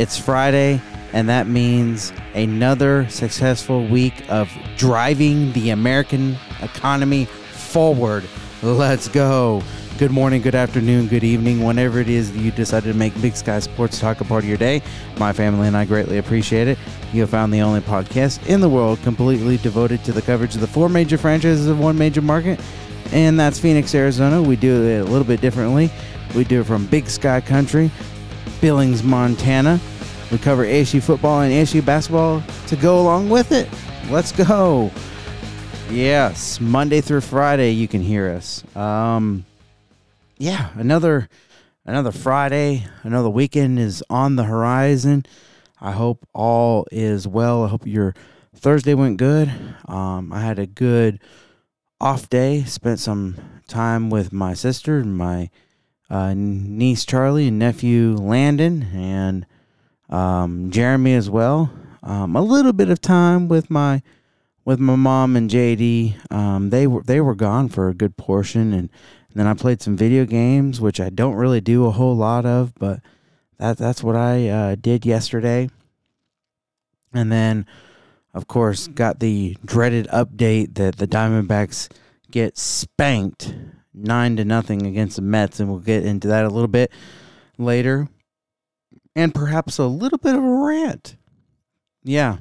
It's Friday, and that means another successful week of driving the American economy forward. Let's go. Good morning, good afternoon, good evening, whenever it is that you decided to make Big Sky Sports Talk a part of your day. My family and I greatly appreciate it. You have found the only podcast in the world completely devoted to the coverage of the four major franchises of one major market, and that's Phoenix, Arizona. We do it a little bit differently. We do it from Big Sky Country, Billings, Montana. We cover ASU football and ASU basketball to go along with it. Let's go. Yes, Monday through Friday you can hear us. Um, yeah, another another Friday, another weekend is on the horizon. I hope all is well. I hope your Thursday went good. Um, I had a good off day. Spent some time with my sister and my uh, niece Charlie and nephew Landon and um, Jeremy as well. Um, a little bit of time with my with my mom and JD. Um, they were they were gone for a good portion, and, and then I played some video games, which I don't really do a whole lot of, but that that's what I uh, did yesterday. And then, of course, got the dreaded update that the Diamondbacks get spanked nine to nothing against the Mets, and we'll get into that a little bit later, and perhaps a little bit of a rant. Yeah,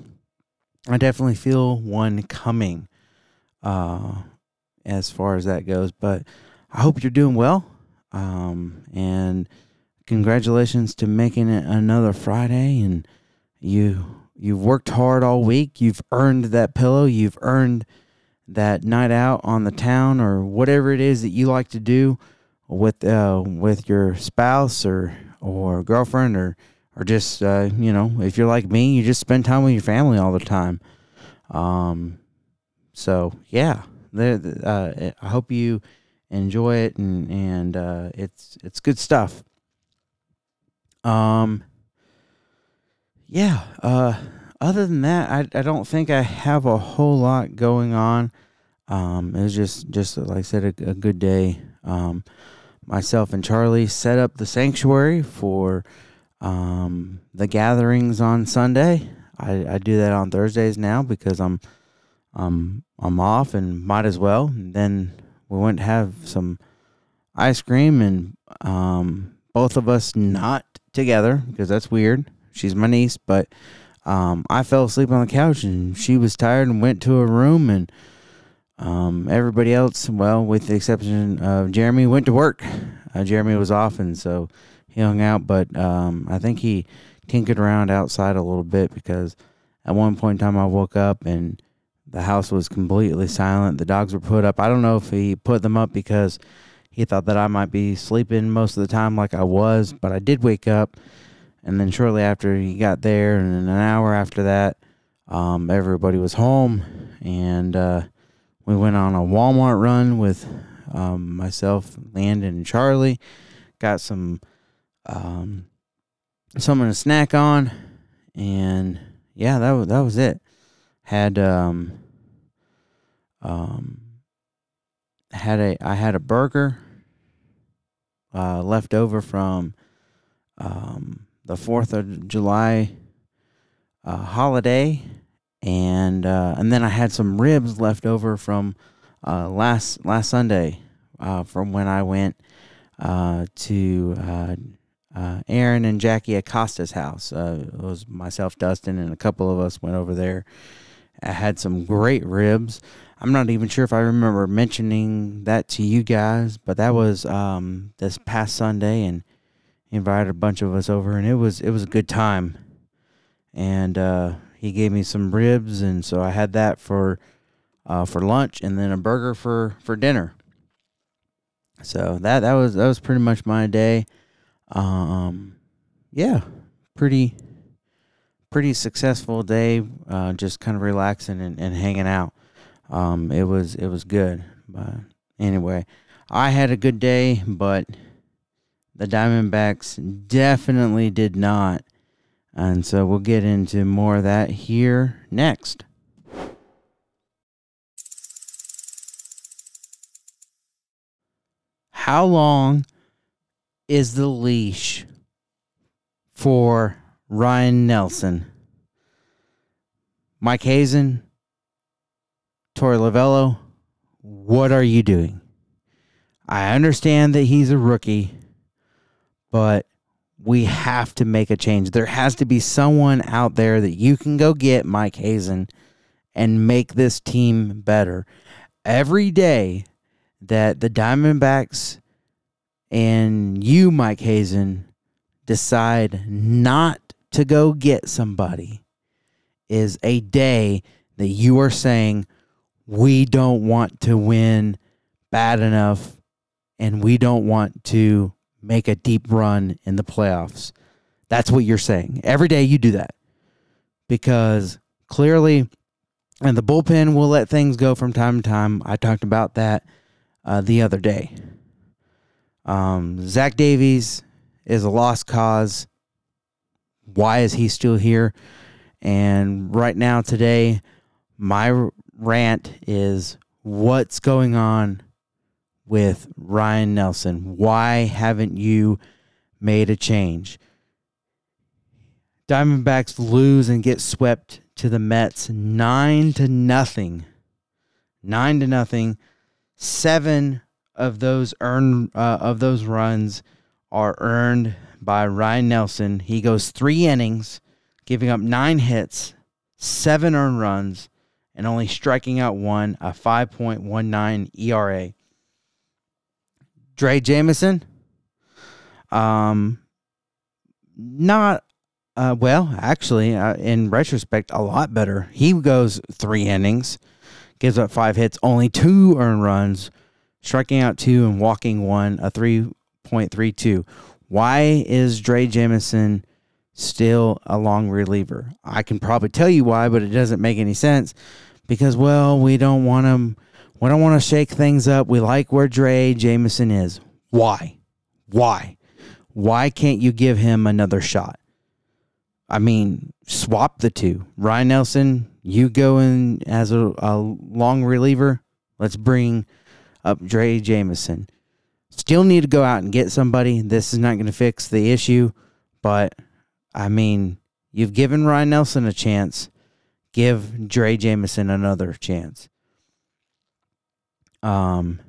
I definitely feel one coming, uh, as far as that goes. But I hope you're doing well, um, and congratulations to making it another Friday. And you you've worked hard all week. You've earned that pillow. You've earned that night out on the town or whatever it is that you like to do with uh, with your spouse or or girlfriend or or just uh, you know if you're like me you just spend time with your family all the time um so yeah uh, I hope you enjoy it and and uh, it's it's good stuff um yeah uh other than that, I, I don't think I have a whole lot going on. Um, it was just just like I said, a, a good day. Um, myself and Charlie set up the sanctuary for um, the gatherings on Sunday. I, I do that on Thursdays now because I'm um I'm off and might as well. And then we went to have some ice cream and um, both of us not together because that's weird. She's my niece, but um, I fell asleep on the couch and she was tired and went to her room and um, everybody else, well, with the exception of Jeremy, went to work. Uh, Jeremy was off and so he hung out, but um, I think he tinkered around outside a little bit because at one point in time I woke up and the house was completely silent. The dogs were put up. I don't know if he put them up because he thought that I might be sleeping most of the time like I was, but I did wake up and then shortly after he got there, and an hour after that, um, everybody was home, and uh, we went on a Walmart run with um, myself, Landon, and Charlie. Got some um, something to snack on, and yeah, that was that was it. Had um um had a I had a burger uh, left over from um the Fourth of July uh, holiday, and uh, and then I had some ribs left over from uh, last last Sunday uh, from when I went uh, to uh, Aaron and Jackie Acosta's house. it was myself, Dustin, and a couple of us went over there. I had some great ribs. I'm not even sure if I remember mentioning that to you guys, but that was um, this past Sunday, and he invited a bunch of us over, and it was it was a good time. And uh, he gave me some ribs, and so I had that for uh, for lunch, and then a burger for for dinner. So that that was that was pretty much my day. Um, yeah, pretty pretty successful day. Uh, just kind of relaxing and, and hanging out. Um, it was it was good. But anyway, I had a good day, but the Diamondbacks definitely did not. And so we'll get into more of that here next. How long is the leash for Ryan Nelson. Mike Hazen, Torey Lovullo, what are you doing? I understand that he's a rookie, but we have to make a change. There has to be someone out there that you can go get, Mike Hazen, and make this team better. Every day that the Diamondbacks and you, Mike Hazen, decide not to go get somebody is a day that you are saying, we don't want to win bad enough and we don't want to make a deep run in the playoffs. That's what you're saying. Every day you do that because clearly, and the bullpen will let things go from time to time. I talked about that uh, the other day. Um, Zach Davies is a lost cause. Why is he still here? And right now, today, my rant is what's going on with Ryan Nelson? Why haven't you made a change? Diamondbacks lose and get swept to the Mets 9 to nothing. 9 to nothing. 7 of those earned uh, of those runs are earned by Ryan Nelson. He goes 3 innings, giving up 9 hits, 7 earned runs and only striking out one, a 5.19 ERA. Drey Jameson, um, not uh, well, actually, uh, in retrospect, a lot better. He goes three innings, gives up five hits, only two earned runs, striking out two and walking one, a 3.32. Why is Drey Jameson still a long reliever? I can probably tell you why, but it doesn't make any sense because well, we don't want him. We don't want to shake things up. We like where Drey Jameson is. Why? Why? Why can't you give him another shot? I mean, swap the two. Ryan Nelson, you go in as a, a long reliever. Let's bring up Drey Jameson. Still need to go out and get somebody. This is not going to fix the issue, but I mean, you've given Ryan Nelson a chance give Drey Jameson another chance. Um,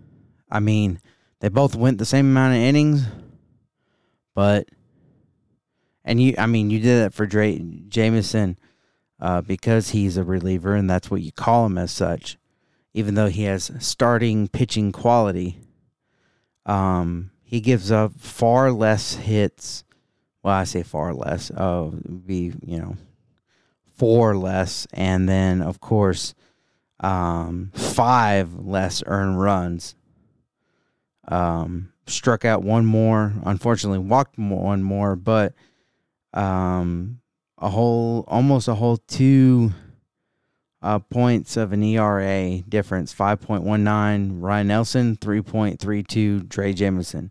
I mean, they both went the same amount of innings, but and you, I mean, you did that for Drey Jameson uh, because he's a reliever, and that's what you call him as such. Even though he has starting pitching quality, um, he gives up far less hits. Well, I say far less. Oh, be you know four less, and then of course um, five less earned runs. Um, struck out one more, unfortunately walked one more, but um, a whole almost a whole two uh, points of an ERA difference. Five point one nine Ryan Nelson, three point three two Drey Jameson.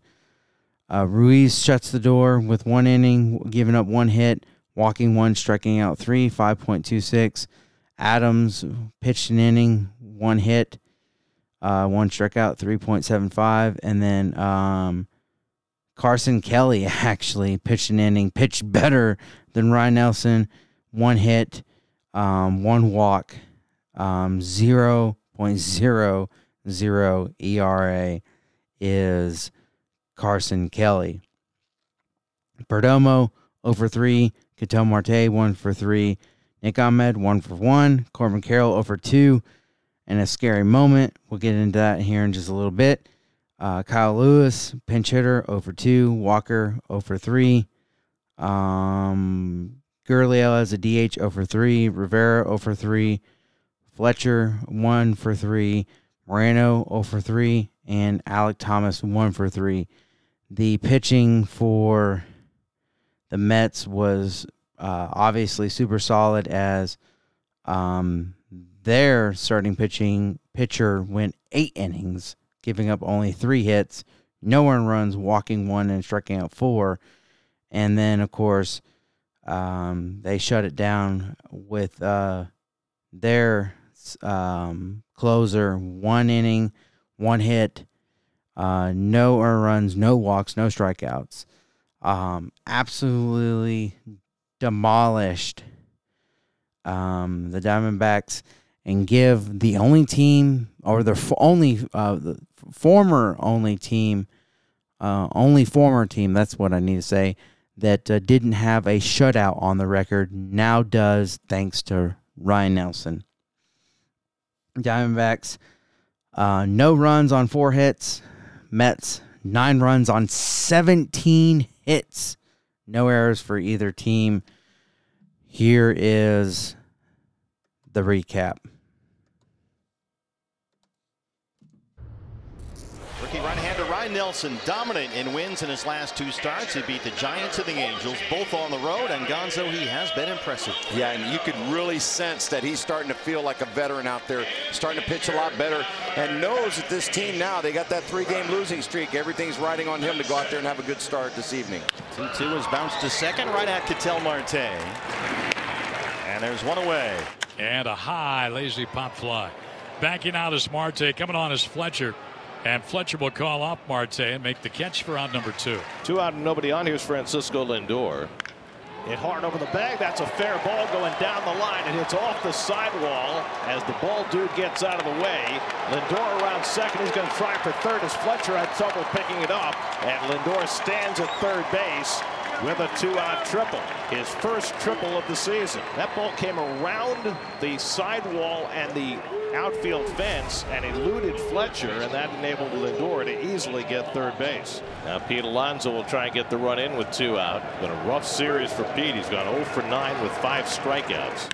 Uh, Ruiz shuts the door with one inning, giving up one hit walking one, striking out three, 5.26. Adams pitched an inning, one hit, uh, one strikeout, 3.75. And then um, Carson Kelly actually pitched an inning, pitched better than Ryan Nelson, one hit, um, one walk, um, 0.00 ERA is Carson Kelly. Perdomo over 3, Ketel Marte, one for three. Nick Ahmed, one for one. Corbin Carroll, over two. And a scary moment. We'll get into that here in just a little bit. Uh, Kyle Lewis, pinch hitter, over two. Walker, over three. Um, Gurriel as a DH, over three. Rivera, over three. Fletcher, one for three. Moreno, 0 for three. And Alec Thomas, one for three. The pitching for the Mets was uh, obviously super solid as um, their starting pitching pitcher went eight innings, giving up only three hits, no one runs, walking one, and striking out four. And then, of course, um, they shut it down with uh, their um, closer, one inning, one hit, uh, no earned runs, no walks, no strikeouts. Um, absolutely demolished um, the Diamondbacks and give the only team or the f- only uh, the former only team, uh, only former team. That's what I need to say. That uh, didn't have a shutout on the record now does thanks to Ryan Nelson. Diamondbacks, uh, no runs on four hits. Mets, nine runs on 17 hits. No errors for either team. Here is the recap. Right-hander Nelson dominant in wins in his last two starts. He beat the Giants and the Angels, both on the road, and Gonzo, he has been impressive. Yeah, and you could really sense that he's starting to feel like a veteran out there, starting to pitch a lot better, and knows that this team now, they got that three-game losing streak. Everything's riding on him to go out there and have a good start this evening. 2-2 is bounced to second, right at Ketel Marte. And there's one away. And a high, lazy pop fly. Backing out is Marte. Coming on is Fletcher. And Fletcher will call off Marte and make the catch for out number two. Two out and nobody on. Here's Francisco Lindor. Hit hard over the bag. That's a fair ball going down the line. It hits off the sidewall as the ball dude gets out of the way. Lindor around second. He's going to try for third as Fletcher had trouble picking it up. And Lindor stands at third base with a two-out triple. His first triple of the season. That ball came around the sidewall and the outfield fence and eluded Fletcher, and that enabled Lindor to easily get third base. Now Pete Alonso will try and get the run in with two out. Been a rough series for Pete. He's gone 0 for 9 with five strikeouts.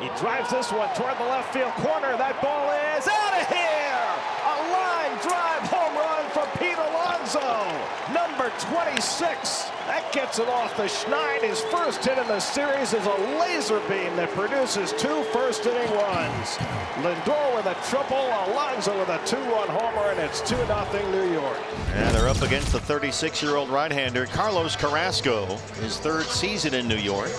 He drives this one toward the left field corner. That ball is out of here. A line drive home run for Pete Alonso. Number 26. That gets it off the schneid. His first hit in the series is a laser beam that produces two first inning runs. Lindor with a triple, Alonso with a two-run homer, and it's 2-0 New York. And they're up against the 36-year-old right-hander Carlos Carrasco, his third season in New York.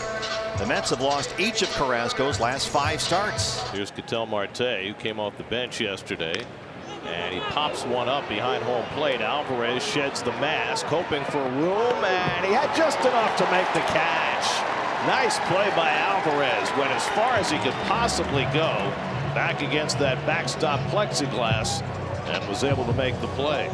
The Mets have lost each of Carrasco's last five starts. Here's Ketel Marte, who came off the bench yesterday. And he pops one up behind home plate. Alvarez sheds the mask, hoping for room, and he had just enough to make the catch. Nice play by Alvarez. Went as far as he could possibly go. Back against that backstop plexiglass and was able to make the play.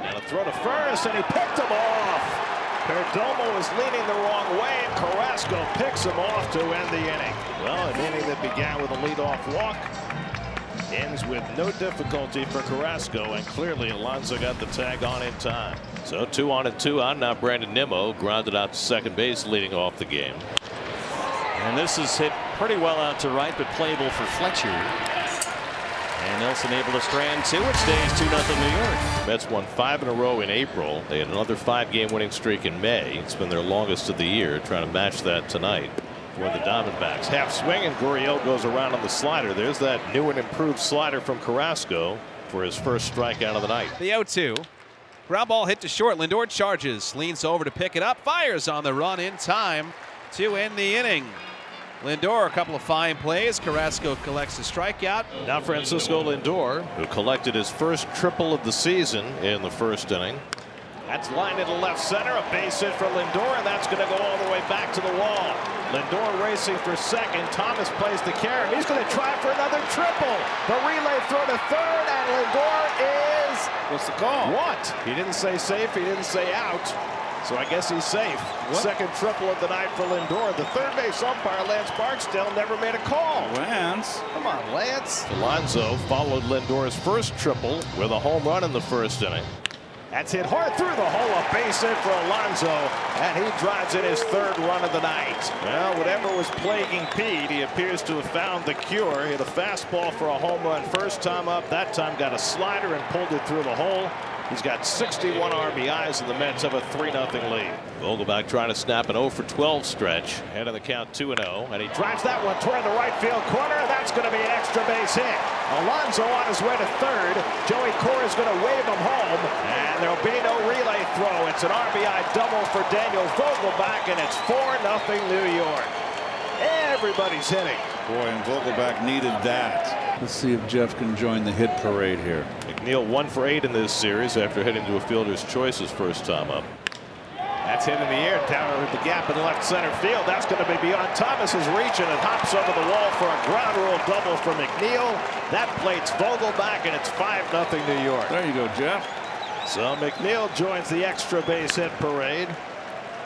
And a throw to first, and he picked him off. Perdomo is leaning the wrong way, and Carrasco picks him off to end the inning. Well, an inning that began with a leadoff walk ends with no difficulty for Carrasco, and clearly Alonso got the tag on in time. So two on and two on. Now Brandon Nimmo grounded out to second base, leading off the game. And this is hit pretty well out to right, but playable for Fletcher. And Nelson able to strand two. It stays 2 0 New York. Mets won five in a row in April. They had another five game winning streak in May. It's been their longest of the year. Trying to match that tonight for the Diamondbacks. Half swing and Gurriel goes around on the slider. There's that new and improved slider from Carrasco for his first strikeout of the night. The 0 2. Ground ball hit to short. Lindor charges, leans over to pick it up, fires on the run in time to end the inning. Lindor, a couple of fine plays. Carrasco collects a strikeout. Now Francisco Lindor, who collected his first triple of the season in the first inning. That's lined into left center, a base hit for Lindor, and that's going to go all the way back to the wall. Lindor racing for second. Thomas plays the carry. He's going to try for another triple. The relay throw to third, and Lindor is. What's the call? What? He didn't say safe. He didn't say out. So I guess he's safe. What? Second triple of the night for Lindor. The third base umpire, Lance Barksdale, never made a call. Lance. Come on, Lance. Alonso followed Lindor's first triple with a home run in the first inning. That's hit hard through the hole, a base hit for Alonso, and he drives in his third run of the night. Well, whatever was plaguing Pete, he appears to have found the cure. Hit a fastball for a home run first time up. That time got a slider and pulled it through the hole. He's got 61 RBIs, and the Mets have a 3 0 lead. Vogelbach trying to snap an 0 for 12 stretch. Head of the count 2 0. And he drives that one toward the right field corner. That's going to be an extra base hit. Alonso on his way to third. Joey Cora is going to wave him home. And there'll be no relay throw. It's an RBI double for Daniel Vogelbach, and it's 4 0 New York. Everybody's hitting. Boy, and Vogelbach needed that. Let's see if Jeff can join the hit parade here. McNeil one for eight in this series after hitting to a fielder's choice his first time up. That's hit in the air down over the gap in left center field. That's going to be beyond Thomas's reach, and it hops over the wall for a ground rule double for McNeil. That plates Vogelbach, and it's 5 0 New York. There you go, Jeff. So McNeil joins the extra base hit parade.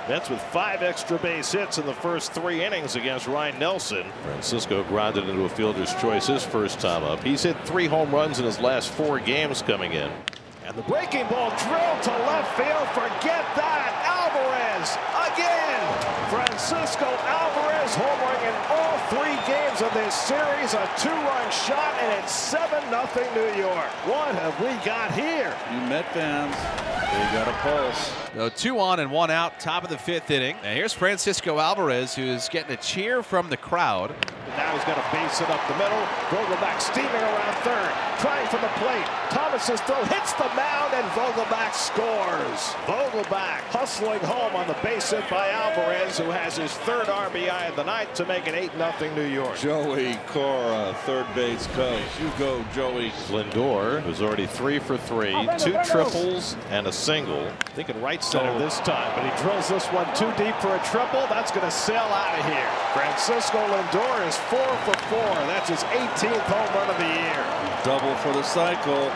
That's with five extra base hits in the first three innings against Ryan Nelson. Francisco grounded into a fielder's choice his first time up. He's hit three home runs in his last four games coming in. And the breaking ball drilled to left field. Forget that. Alvarez again. Francisco Alvarez homering in all three games of this series. A two-run shot, and it's 7 0 New York. What have we got here? You Met fans, they got a pulse. So two on and one out, top of the fifth inning. Now here's Francisco Alvarez, who's getting a cheer from the crowd. Now he's got to base it up the middle. Vogelbach steaming around third, trying for the plate. Thomas's throw hits the mound, and Vogelbach scores. Vogelbach hustling home on the base hit by Alvarez, who has his third RBI of the night to make it 8 0 New York. Joey Cora, third base coach. You go, Joey. Lindor, who's already three for three, oh, two triples and a single. Thinking right center oh. this time, but he drills this one too deep for a triple. That's going to sail out of here. Francisco Lindor is four for four. That's his 18th home run of the year. Double for the cycle.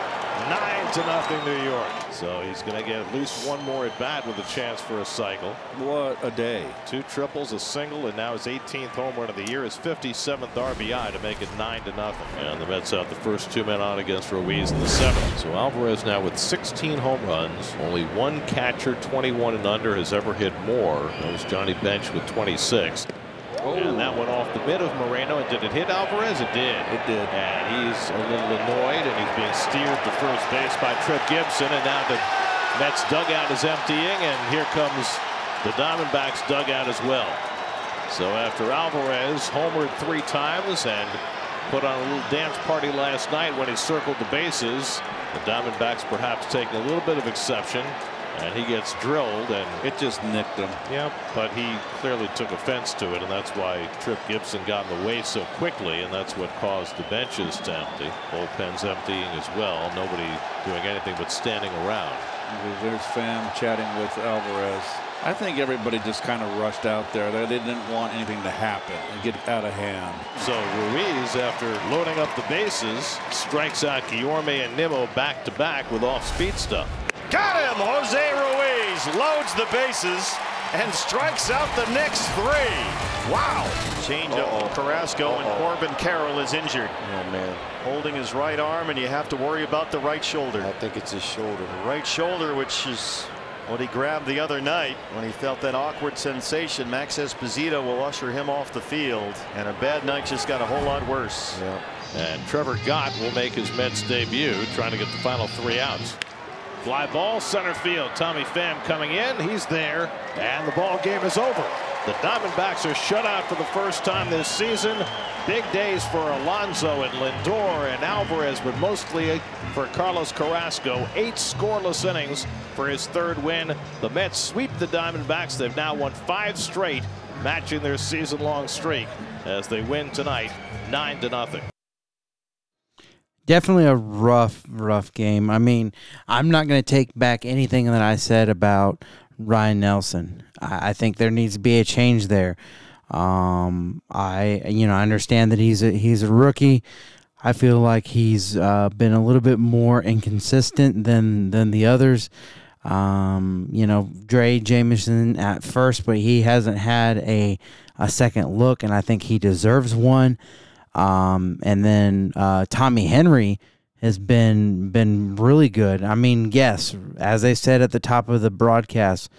Nine to nothing New York. So he's going to get at least one more at bat with a chance for a cycle. What a day. Two triples, a single, and now his 18th home run of the year, his 57th RBI to make it 9 to nothing. And the Mets have the first two men on against Ruiz in the seventh. So Alvarez now with 16 home runs. Only one catcher, 21 and under, has ever hit more. That was Johnny Bench with 26. Oh. And that went off the mid of Moreno. And did it hit Alvarez? It did. It did. And he's a little annoyed, and he's being steered to first base by Tripp Gibson. And now the Mets dugout is emptying, and here comes the Diamondbacks dugout as well. So after Alvarez homered three times and put on a little dance party last night when he circled the bases, the Diamondbacks perhaps taking a little bit of exception and he gets drilled and it just nicked him. Yeah, but he clearly took offense to it and that's why Tripp Gibson got in the way so quickly and that's what caused the benches to empty. Bullpens emptying as well. Nobody doing anything but standing around. There's Pham chatting with Alvarez. I think everybody just kind of rushed out there. They didn't want anything to happen and get out of hand. So Ruiz, after loading up the bases, strikes out Guillorme and Nimmo back to back with off-speed stuff. Got him! Jose Ruiz loads the bases and strikes out the next three. Wow. Change up Carrasco Uh-oh. and Corbin Carroll is injured. Oh, man. Holding his right arm, and you have to worry about the right shoulder. I think it's his shoulder. The right shoulder, which is what he grabbed the other night when he felt that awkward sensation. Max Esposito will usher him off the field, and a bad night just got a whole lot worse. Yeah. And Trevor Gott will make his Mets debut, trying to get the final three outs. Fly ball center field. Tommy Pham coming in. He's there. And the ball game is over. The Diamondbacks are shut out for the first time this season. Big days for Alonso and Lindor and Alvarez, but mostly for Carlos Carrasco. Eight scoreless innings for his third win. The Mets sweep the Diamondbacks. They've now won five straight, matching their season-long streak as they win tonight, nine to nothing. Definitely a rough, rough game. I mean, I'm not going to take back anything that I said about Ryan Nelson. I, I think there needs to be a change there. Um, I, you know, I understand that he's a, he's a rookie. I feel like he's uh, been a little bit more inconsistent than than the others. Um, you know, Drey Jameson at first, but he hasn't had a a second look, and I think he deserves one. Um, and then uh, Tommy Henry has been been really good. I mean, yes, as I said at the top of the broadcast,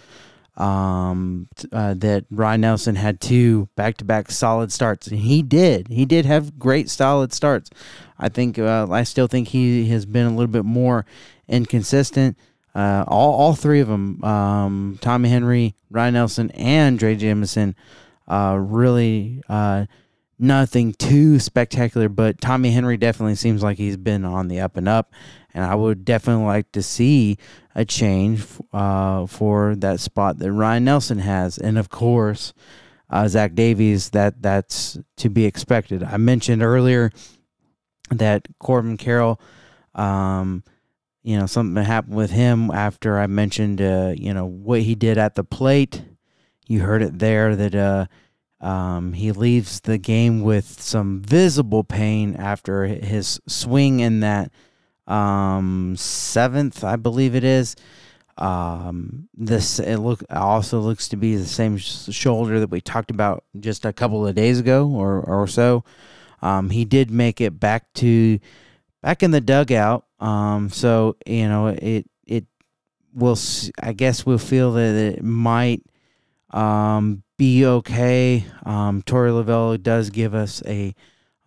um, uh, that Ryan Nelson had two back to back solid starts, and he did. He did have great solid starts. I think uh, I still think he has been a little bit more inconsistent. Uh, all all three of them, um, Tommy Henry, Ryan Nelson, and Drey Jameson, uh, really. Nothing too spectacular, but Tommy Henry definitely seems like he's been on the up and up, and I would definitely like to see a change uh, for that spot that Ryan Nelson has, and of course, uh, Zach Davies. That that's to be expected. I mentioned earlier that Corbin Carroll. Um, you know, something happened with him after I mentioned, uh, you know, what he did at the plate. You heard it there that uh, um, he leaves the game with some visible pain after his swing in that um, seventh, I believe it is. Um, this it look also looks to be the same sh- shoulder that we talked about just a couple of days ago or or so. Um, he did make it back to back in the dugout. Um, so you know it it will. I guess we'll feel that it might um, be okay. Um, Torey Lovullo does give us a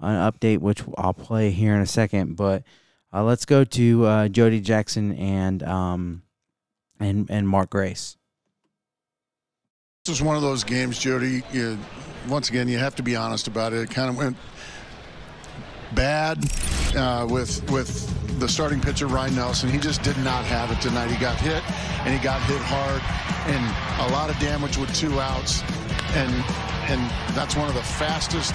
an update, which I'll play here in a second. But uh, let's go to uh, Jody Jackson and um, and and Mark Grace. This was one of those games, Jody. You, once again, you have to be honest about it. It kind of went bad uh, with with the starting pitcher Ryan Nelson. He just did not have it tonight. He got hit, and he got hit hard, and a lot of damage with two outs, and and that's one of the fastest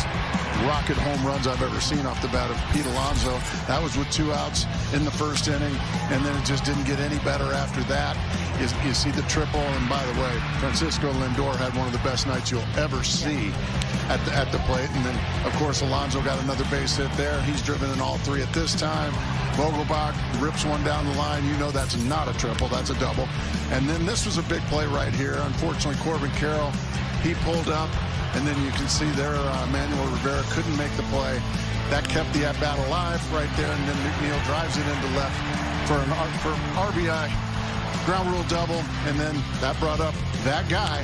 rocket home runs I've ever seen off the bat of Pete Alonso. That was with two outs in the first inning, and then it just didn't get any better after that. You, you see the triple, and by the way, Francisco Lindor had one of the best nights you'll ever see at the, at the plate. And then, of course, Alonso got another base hit there. He's driven in all three at this time. Vogelbach rips one down the line. You know that's not a triple, that's a double. And then this was a big play right here. Unfortunately, Corbin Carroll, he pulled up, and then you can see there uh, Manuel Rivera couldn't make the play. That kept the at-bat alive right there, and then McNeil drives it into left for an for RBI ground rule double, and then that brought up that guy.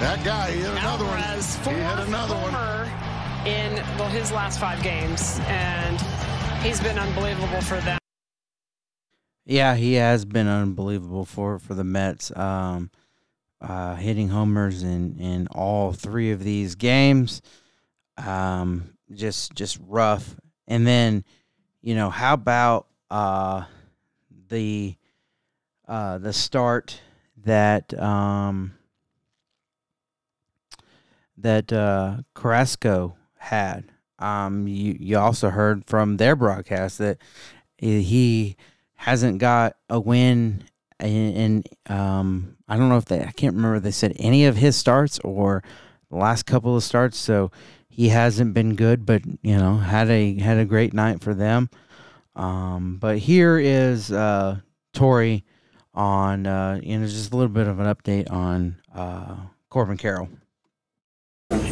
That guy, he hit another Alvarez, one. He hit another one. In well, his last five games, and he's been unbelievable for them. Yeah, he has been unbelievable for for the Mets. Um, uh, hitting homers in in all three of these games. Um, just just rough. And then, you know, how about uh, the uh, the start that um, that uh, Carrasco had. Um, you you also heard from their broadcast that he hasn't got a win in, in um, I don't know if they I can't remember if they said any of his starts or the last couple of starts. So he hasn't been good, but you know had a had a great night for them. Um, but here is uh, Torey on uh, you know just a little bit of an update on uh, Corbin Carroll.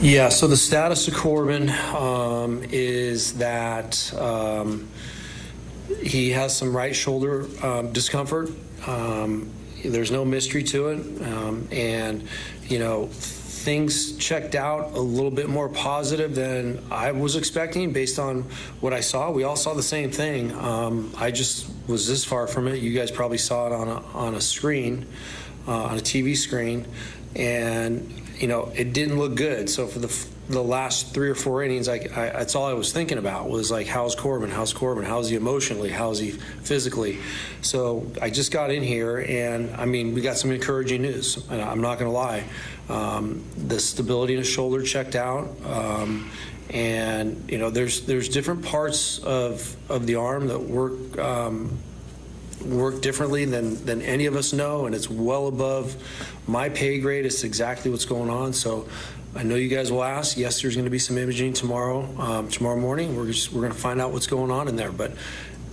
Yeah, so the status of Corbin um, is that um, he has some right shoulder um, discomfort. Um, there's no mystery to it. Um, and, you know, things checked out a little bit more positive than I was expecting based on what I saw. We all saw the same thing. Um, I just was this far from it. You guys probably saw it on a, on a screen, uh, on a TV screen. And you know, it didn't look good. So for the the last three or four innings, I, I, that's all I was thinking about was like, how's Corbin? How's Corbin? How's he emotionally? How's he physically? So I just got in here, and I mean, we got some encouraging news. And I'm not going to lie, um, the stability in his shoulder checked out. Um, and you know, there's there's different parts of of the arm that work um, work differently than, than any of us know, and it's well above my pay grade. It's exactly what's going on. So I know you guys will ask. Yes, there's going to be some imaging tomorrow, um, tomorrow morning. We're just we're going to find out what's going on in there, but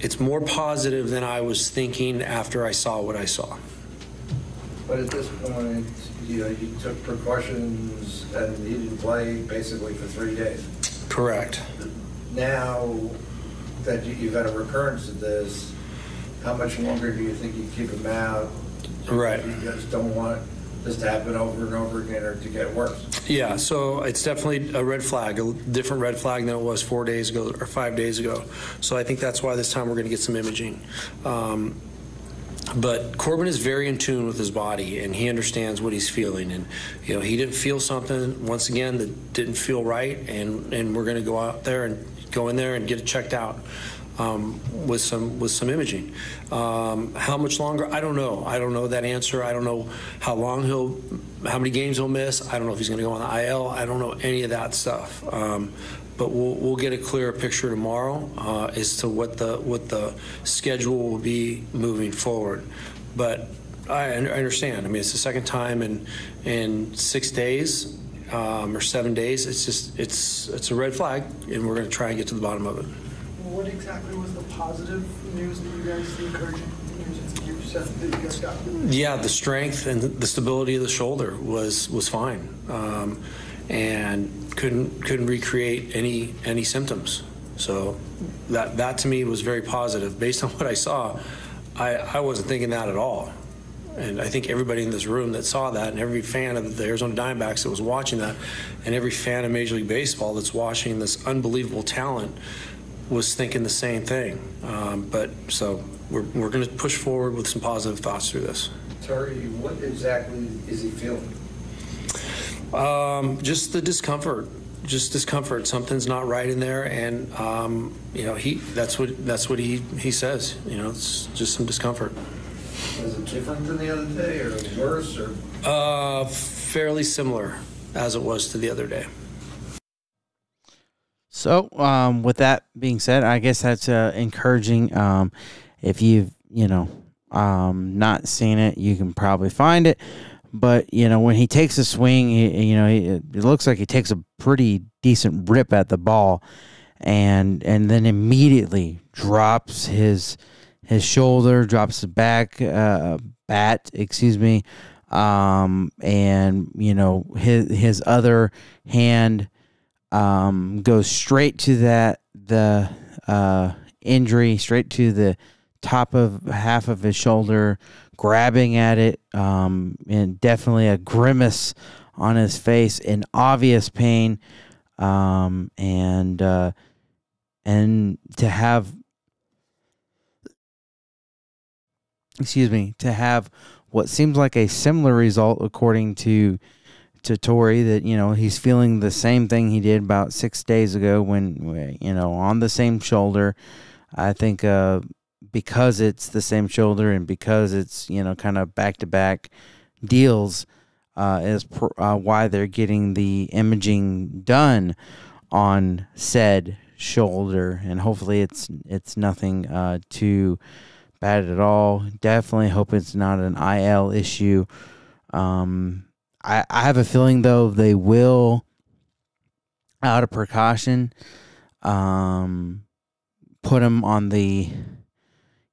it's more positive than I was thinking after I saw what I saw. But at this point, you know, you took precautions and he didn't play basically for three days. Correct. Now that you've had a recurrence of this, how much longer do you think you keep him out? Right. You just don't want this to happen over and over again or to get worse. Yeah, so it's definitely a red flag, a different red flag than it was four days ago or five days ago. So I think that's why this time we're going to get some imaging. Um, but Corbin is very in tune with his body and he understands what he's feeling. And, you know, he didn't feel something, once again, that didn't feel right. And, and we're going to go out there and go in there and get it checked out um, with some with some imaging. Um, how much longer? I don't know. I don't know that answer. I don't know how long he'll, how many games he'll miss. I don't know if he's going to go on the IL. I don't know any of that stuff. Um, but we'll, we'll get a clearer picture tomorrow uh, as to what the what the schedule will be moving forward. But I, I understand. I mean, it's the second time in in six days um, or seven days. It's just it's it's a red flag, and we're going to try and get to the bottom of it. What exactly was the positive news that you guys, the? Yeah, the strength and the stability of the shoulder was was fine, um, and couldn't couldn't recreate any any symptoms. So that that to me was very positive. Based on what I saw, I, I wasn't thinking that at all. And I think everybody in this room that saw that, and every fan of the Arizona Diamondbacks that was watching that, and every fan of Major League Baseball that's watching this unbelievable talent was thinking the same thing. Um, but so we're, we're going to push forward with some positive thoughts through this. Terry, what exactly is he feeling? Um, just the discomfort, just discomfort. Something's not right in there, and um, you know he that's what that's what he he says. You know, it's just some discomfort. Was it different than the other day, or worse, or? Uh, fairly similar as it was to the other day. So, um, with that being said, I guess that's uh, encouraging. Um, if you've, you know, um, not seen it, you can probably find it. But you know, when he takes a swing, he, you know, he, it looks like he takes a pretty decent rip at the ball, and and then immediately drops his his shoulder, drops the back uh, bat, excuse me, um, and you know his his other hand um, goes straight to that the uh, injury, straight to the top of half of his shoulder, grabbing at it, um, and definitely a grimace on his face in obvious pain, um, and uh, and to have excuse me to have what seems like a similar result according to to Torey that you know he's feeling the same thing he did about six days ago when you know on the same shoulder. I think uh, because it's the same shoulder and because it's you know kind of back to back deals uh, is pr- uh, why they're getting the imaging done on said shoulder, and hopefully it's it's nothing uh, too bad at all. Definitely hope it's not an IL issue. Um, I, I have a feeling though they will, out of precaution, um, put him on the,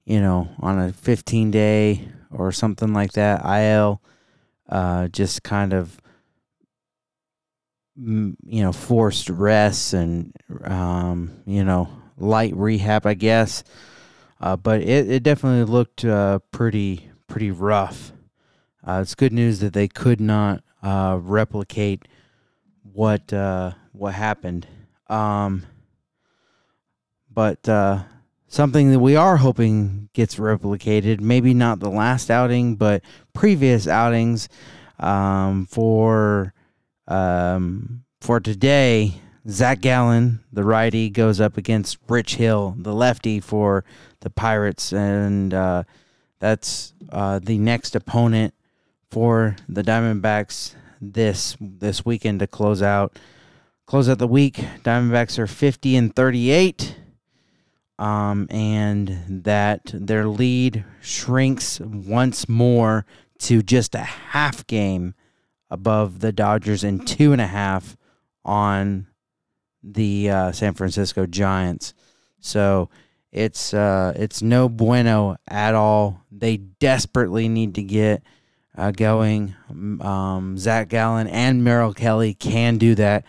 you know, on a 15 day or something like that. IL, uh, just kind of, you know, forced rest and, um, you know, light rehab, I guess. Uh, but it, it definitely looked uh, pretty pretty rough. Uh, it's good news that they could not uh, replicate what uh, what happened. Um, but uh, something that we are hoping gets replicated, maybe not the last outing, but previous outings um, for um, for today. Zach Gallen, the righty, goes up against Rich Hill, the lefty, for the Pirates, and uh, that's uh, the next opponent for the Diamondbacks this this weekend to close out close out the week. Diamondbacks are 50 and 38. Um, and that their lead shrinks once more to just a half game above the Dodgers and two and a half on the uh, San Francisco Giants. So it's uh, it's no bueno at all. They desperately need to get uh, going. Um, Zach Gallen and Merrill Kelly can do that,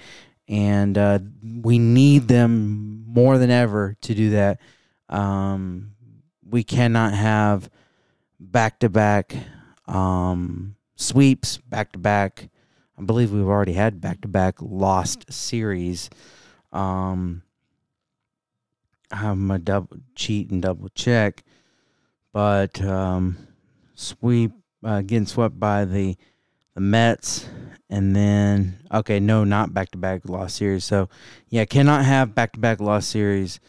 and uh, we need them more than ever to do that. Um, we cannot have back to back sweeps, back to back. I believe we've already had back to back lost series. Um, I'm a double cheat and double check, but um, sweep uh, getting swept by the the Mets, and then okay, no, not back to back loss series. So yeah, cannot have back to back loss series,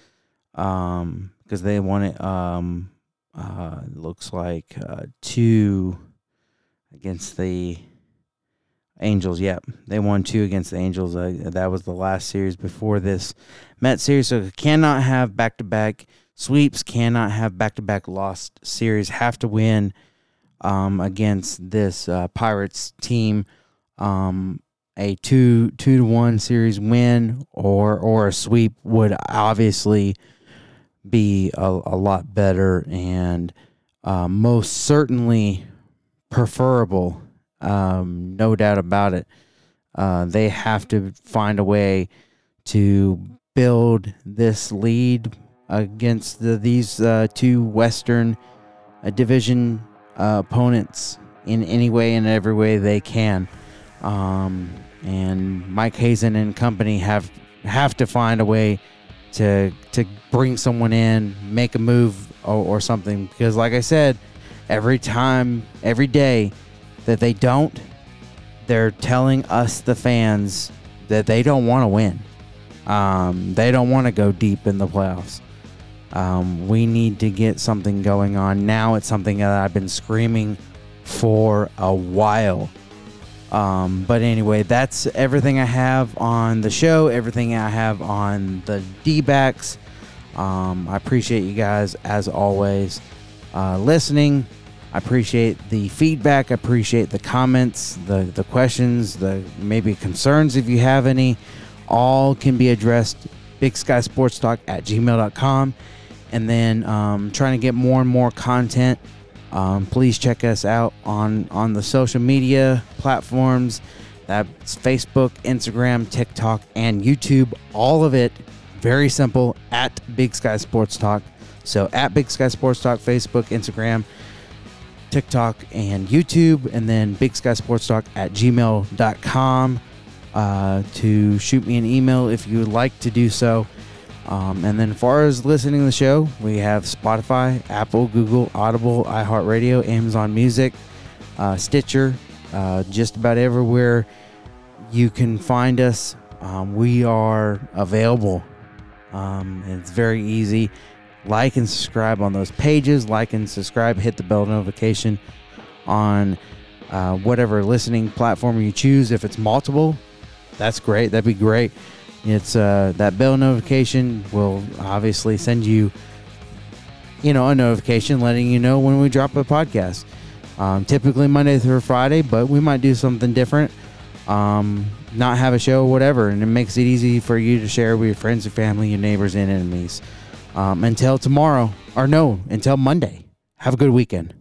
um, because they won it. Um, uh, looks like uh, two against the Angels. Yep, they won two against the Angels. Uh, that was the last series before this Met series. So cannot have back to back sweeps. Cannot have back to back lost series. Have to win um, against this uh, Pirates team. Um, a two two to one series win or or a sweep would obviously be a, a lot better and uh, most certainly preferable. Um, no doubt about it. Uh, they have to find a way to build this lead against the, these uh, two Western uh, Division uh, opponents in any way and every way they can. Um, and Mike Hazen and company have have to find a way to to bring someone in, make a move or, or something. Because, like I said, every time, every day that they don't, they're telling us, the fans, that they don't want to win. Um, they don't want to go deep in the playoffs. Um, we need to get something going on now. It's something that I've been screaming for a while. Um, but anyway, that's everything I have on the show, everything I have on the D backs. Um, I appreciate you guys, as always, uh, listening. I appreciate the feedback. I appreciate the comments, the, the questions, the maybe concerns if you have any. All can be addressed big sky sports talk at gmail.com. And then um, trying to get more and more content. Um, please check us out on, on the social media platforms. That's Facebook, Instagram, TikTok, and YouTube. All of it very simple at Big Sky Sports Talk. So at Big Sky Sports Talk, Facebook, Instagram, TikTok, and YouTube, and then Big Sky Sports Talk at gmail.com uh, to shoot me an email if you would like to do so. Um, and then, as far as listening to the show, we have Spotify, Apple, Google, Audible, iHeartRadio, Amazon Music, uh, Stitcher, uh, just about everywhere you can find us. Um, we are available. Um, it's very easy. Like and subscribe on those pages. Like and subscribe. Hit the bell notification on uh, whatever listening platform you choose. If it's multiple, that's great. That'd be great. It's uh, that bell notification will obviously send you, you know, a notification letting you know when we drop a podcast. Um, typically Monday through Friday, but we might do something different. Um, not have a show, whatever, and it makes it easy for you to share with your friends, and family, your neighbors, and enemies. Um, until tomorrow, or no, until Monday. Have a good weekend.